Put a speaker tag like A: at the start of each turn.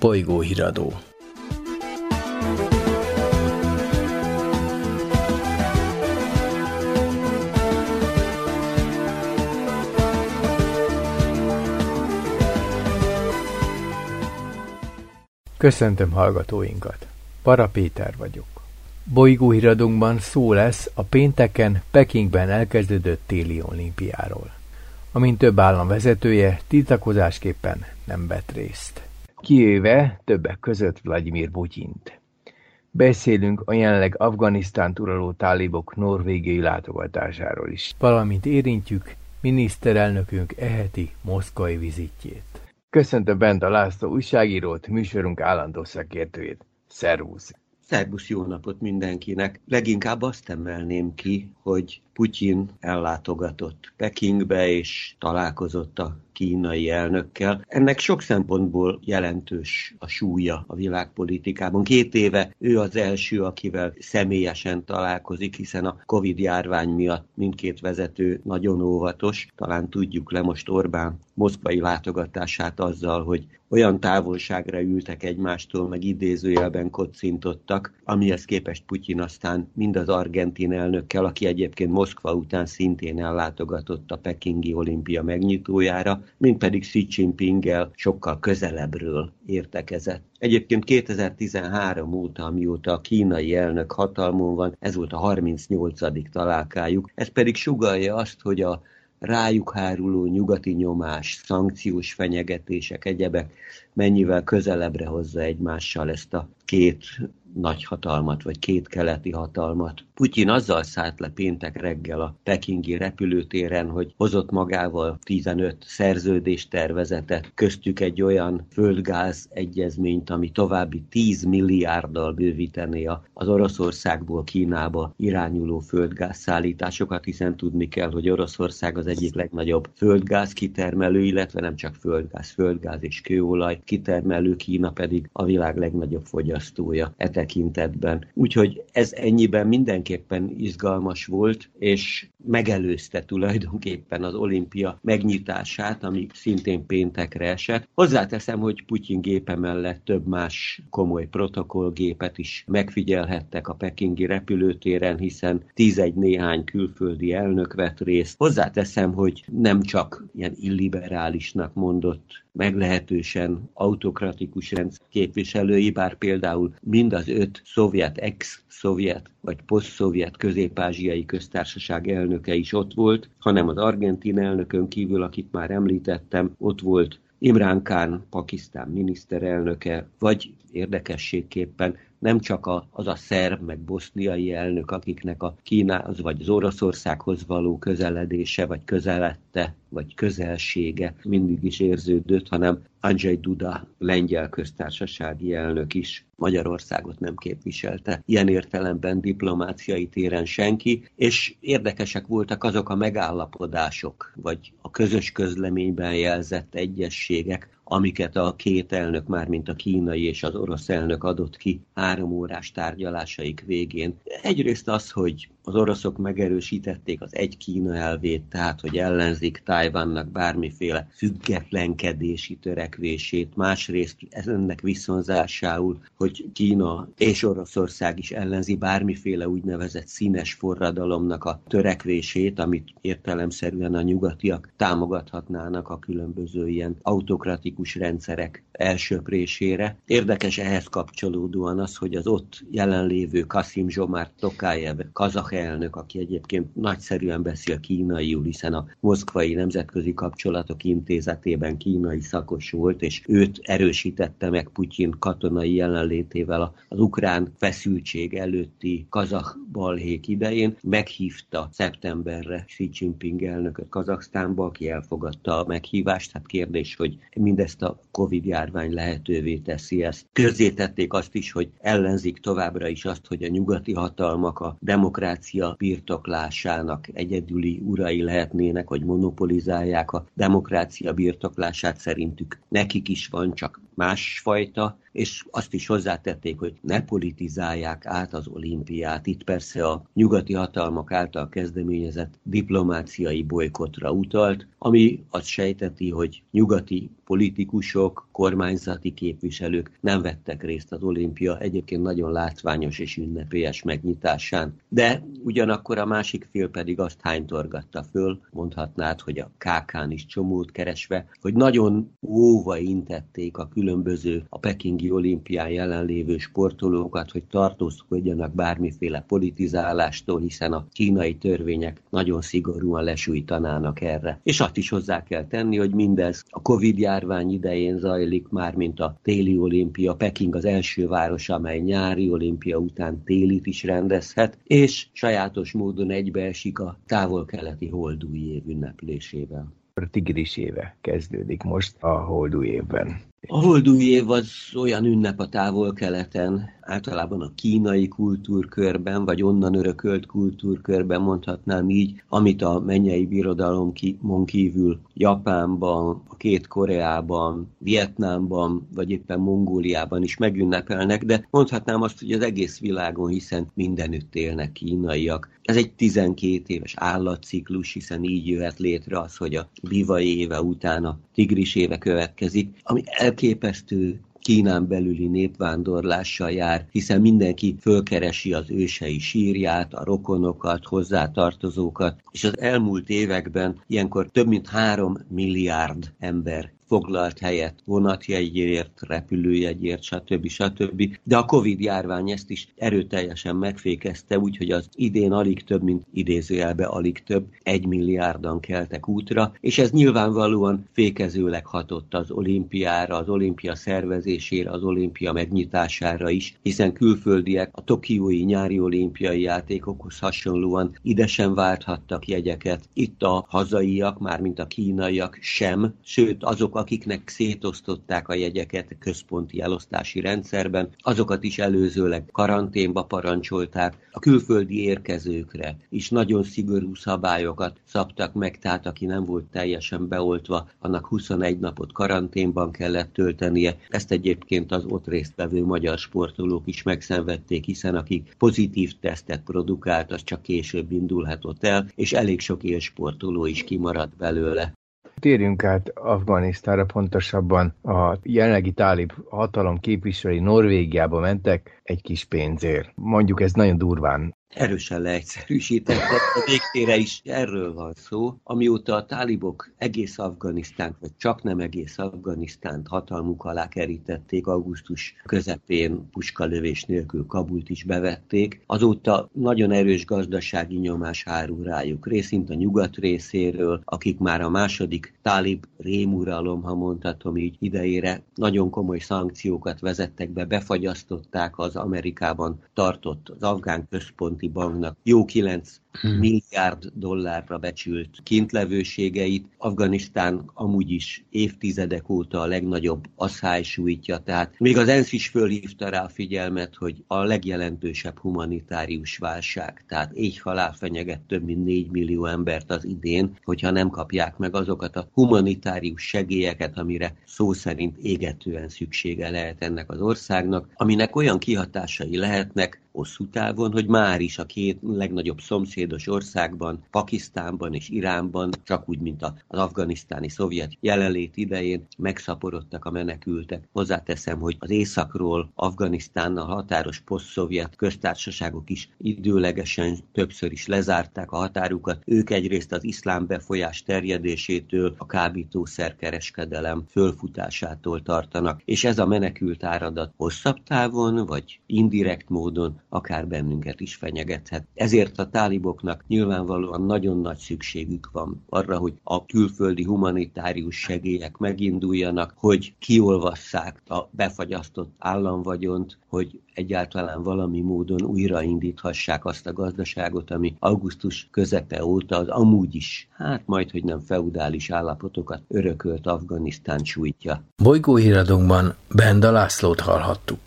A: Bolygóhíradó Köszöntöm hallgatóinkat! Para Péter vagyok. Bolygóhíradónkban szó lesz a pénteken Pekingben elkezdődött téli olimpiáról, amint több állam vezetője tiltakozásképpen nem vett részt. Kivéve többek között Vladimir Putyint. Beszélünk a jelenleg Afganisztán uraló tálibok norvégiai látogatásáról is, valamint érintjük miniszterelnökünk eheti moszkvai vizitjét. Köszöntöm Benda László újságírót, műsorunk állandó szakértőjét. Szervusz!
B: Szervusz, jó napot mindenkinek! Leginkább azt emelném ki, hogy Putyin ellátogatott Pekingbe, és találkozott a kínai elnökkel. Ennek sok szempontból jelentős a súlya a világpolitikában. Két éve ő az első, akivel személyesen találkozik, hiszen a Covid járvány miatt mindkét vezető nagyon óvatos. Talán tudjuk le most Orbán moszkvai látogatását azzal, hogy olyan távolságra ültek egymástól, meg idézőjelben kocintottak, amihez képest Putyin aztán mind az argentin elnökkel, aki egyébként Moszkva után szintén ellátogatott a Pekingi olimpia megnyitójára, mint pedig Xi Jinpinggel sokkal közelebbről értekezett. Egyébként 2013 óta, amióta a kínai elnök hatalmon van, ez volt a 38. találkájuk. Ez pedig sugalja azt, hogy a rájuk háruló nyugati nyomás, szankciós fenyegetések, egyebek mennyivel közelebbre hozza egymással ezt a két nagy hatalmat, vagy két keleti hatalmat. Putyin azzal szállt le péntek reggel a pekingi repülőtéren, hogy hozott magával 15 szerződés tervezetet, köztük egy olyan földgáz egyezményt, ami további 10 milliárddal bővítené az Oroszországból Kínába irányuló földgáz szállításokat, hiszen tudni kell, hogy Oroszország az egyik legnagyobb földgáz kitermelő, illetve nem csak földgáz, földgáz és kőolaj kitermelő, Kína pedig a világ legnagyobb fogyasztója e tekintetben. Úgyhogy ez ennyiben mindenképpen izgalmas volt, és megelőzte tulajdonképpen az olimpia megnyitását, ami szintén péntekre esett. Hozzáteszem, hogy Putyin gépe mellett több más komoly protokollgépet is megfigyelhettek a pekingi repülőtéren, hiszen tízegy néhány külföldi elnök vett részt. Hozzáteszem, hogy nem csak ilyen illiberálisnak mondott meglehetősen autokratikus rendszer képviselői, bár például mind az öt szovjet, ex-szovjet vagy poszt-szovjet közép-ázsiai köztársaság elnöke is ott volt, hanem az argentin elnökön kívül, akit már említettem, ott volt Imrán Khan, Pakisztán miniszterelnöke, vagy érdekességképpen nem csak a, az a szerb, meg boszniai elnök, akiknek a Kínához vagy az Oroszországhoz való közeledése, vagy közelette, vagy közelsége mindig is érződött, hanem Andrzej Duda, lengyel köztársasági elnök is Magyarországot nem képviselte. Ilyen értelemben diplomáciai téren senki, és érdekesek voltak azok a megállapodások, vagy a közös közleményben jelzett egyességek, amiket a két elnök, már mint a kínai és az orosz elnök adott ki három órás tárgyalásaik végén. Egyrészt az, hogy az oroszok megerősítették az egy Kína elvét, tehát hogy ellenzik Tajvannak bármiféle függetlenkedési törekvését, másrészt ennek viszonzásául, hogy Kína és Oroszország is ellenzi bármiféle úgynevezett színes forradalomnak a törekvését, amit értelemszerűen a nyugatiak támogathatnának a különböző ilyen autokratikus rendszerek elsöprésére. Érdekes ehhez kapcsolódóan az, hogy az ott jelenlévő Kasim Zsomár Tokájev, kazah elnök, aki egyébként nagyszerűen beszél kínaiul, hiszen a Moszkvai Nemzetközi Kapcsolatok Intézetében kínai szakos volt, és őt erősítette meg Putyin katonai jelenlétével az ukrán feszültség előtti kazah balhék idején, meghívta szeptemberre Xi Jinping elnököt Kazaksztánba, aki elfogadta a meghívást. Hát kérdés, hogy mindezt a Covid járvány lehetővé teszi ezt. Közzétették azt is, hogy ellenzik továbbra is azt, hogy a nyugati hatalmak a demokrácia demokrácia birtoklásának egyedüli urai lehetnének, hogy monopolizálják a demokrácia birtoklását szerintük. Nekik is van, csak másfajta, és azt is hozzátették, hogy ne politizálják át az olimpiát. Itt persze a nyugati hatalmak által kezdeményezett diplomáciai bolykotra utalt, ami azt sejteti, hogy nyugati politikusok, kormányzati képviselők nem vettek részt az olimpia egyébként nagyon látványos és ünnepélyes megnyitásán. De ugyanakkor a másik fél pedig azt hánytorgatta föl, mondhatnád, hogy a kákán is csomót keresve, hogy nagyon óva intették a különböző a pekingi olimpián jelenlévő sportolókat, hogy tartózkodjanak bármiféle politizálástól, hiszen a kínai törvények nagyon szigorúan lesújtanának erre. És azt is hozzá kell tenni, hogy mindez a Covid járvány idején zajlik, már mint a téli olimpia. Peking az első város, amely nyári olimpia után télit is rendezhet, és sajátos módon egybeesik a távol-keleti holdúj év ünneplésével.
A: Tigris éve kezdődik most a holdúj évben.
B: A holdúj év az olyan ünnep a távol-keleten, általában a kínai kultúrkörben, vagy onnan örökölt kultúrkörben mondhatnám így, amit a mennyei birodalomon kívül Japánban, a két Koreában, Vietnámban, vagy éppen Mongóliában is megünnepelnek, de mondhatnám azt, hogy az egész világon, hiszen mindenütt élnek kínaiak. Ez egy 12 éves állatciklus, hiszen így jöhet létre az, hogy a bivai éve után a tigris éve következik, ami elképesztő Kínán belüli népvándorlással jár, hiszen mindenki fölkeresi az ősei sírját, a rokonokat, hozzátartozókat, és az elmúlt években ilyenkor több mint három milliárd ember foglalt helyet vonatjegyért, repülőjegyért, stb. stb. De a Covid járvány ezt is erőteljesen megfékezte, úgyhogy az idén alig több, mint idézőjelbe alig több, egy milliárdan keltek útra, és ez nyilvánvalóan fékezőleg hatott az olimpiára, az olimpia szervezésére, az olimpia megnyitására is, hiszen külföldiek a tokiói nyári olimpiai játékokhoz hasonlóan ide sem válthattak jegyeket. Itt a hazaiak, mármint a kínaiak sem, sőt azok akiknek szétosztották a jegyeket központi elosztási rendszerben, azokat is előzőleg karanténba parancsolták, a külföldi érkezőkre is nagyon szigorú szabályokat szabtak meg, tehát aki nem volt teljesen beoltva, annak 21 napot karanténban kellett töltenie. Ezt egyébként az ott résztvevő magyar sportolók is megszenvedték, hiszen akik pozitív tesztet produkált, az csak később indulhatott el, és elég sok élsportoló is kimaradt belőle.
A: Térjünk át Afganisztára, pontosabban a jelenlegi tálib hatalom képviselői Norvégiába mentek egy kis pénzért. Mondjuk ez nagyon durván
B: erősen leegyszerűsített, a végtére is erről van szó. Amióta a tálibok egész Afganisztánt, vagy csak nem egész Afganisztánt hatalmuk alá kerítették, augusztus közepén puskalövés nélkül Kabult is bevették, azóta nagyon erős gazdasági nyomás hárul rájuk, részint a nyugat részéről, akik már a második tálib rémuralom, ha mondhatom így idejére, nagyon komoly szankciókat vezettek be, befagyasztották az Amerikában tartott az afgán központ központi banknak jó 9 hmm. milliárd dollárra becsült kintlevőségeit. Afganisztán amúgy is évtizedek óta a legnagyobb asszály sújtja, tehát még az ENSZ is fölhívta rá a figyelmet, hogy a legjelentősebb humanitárius válság, tehát így halál fenyeget több mint 4 millió embert az idén, hogyha nem kapják meg azokat a humanitárius segélyeket, amire szó szerint égetően szüksége lehet ennek az országnak, aminek olyan kihatásai lehetnek, hosszú távon, hogy már is a két legnagyobb szomszédos országban, Pakisztánban és Iránban, csak úgy, mint az afganisztáni szovjet jelenlét idején megszaporodtak a menekültek. Hozzáteszem, hogy az északról Afganisztánnal határos poszt-szovjet köztársaságok is időlegesen többször is lezárták a határukat. Ők egyrészt az iszlám befolyás terjedésétől, a kábítószerkereskedelem fölfutásától tartanak, és ez a menekült áradat hosszabb távon, vagy indirekt módon akár bennünket is fenyegethet. Ezért a táliboknak nyilvánvalóan nagyon nagy szükségük van arra, hogy a külföldi humanitárius segélyek meginduljanak, hogy kiolvasszák a befagyasztott államvagyont, hogy egyáltalán valami módon újraindíthassák azt a gazdaságot, ami augusztus közepe óta az amúgy is, hát majd, hogy nem feudális állapotokat örökölt Afganisztán sújtja.
A: Bolygóhíradónkban Benda Lászlót hallhattuk.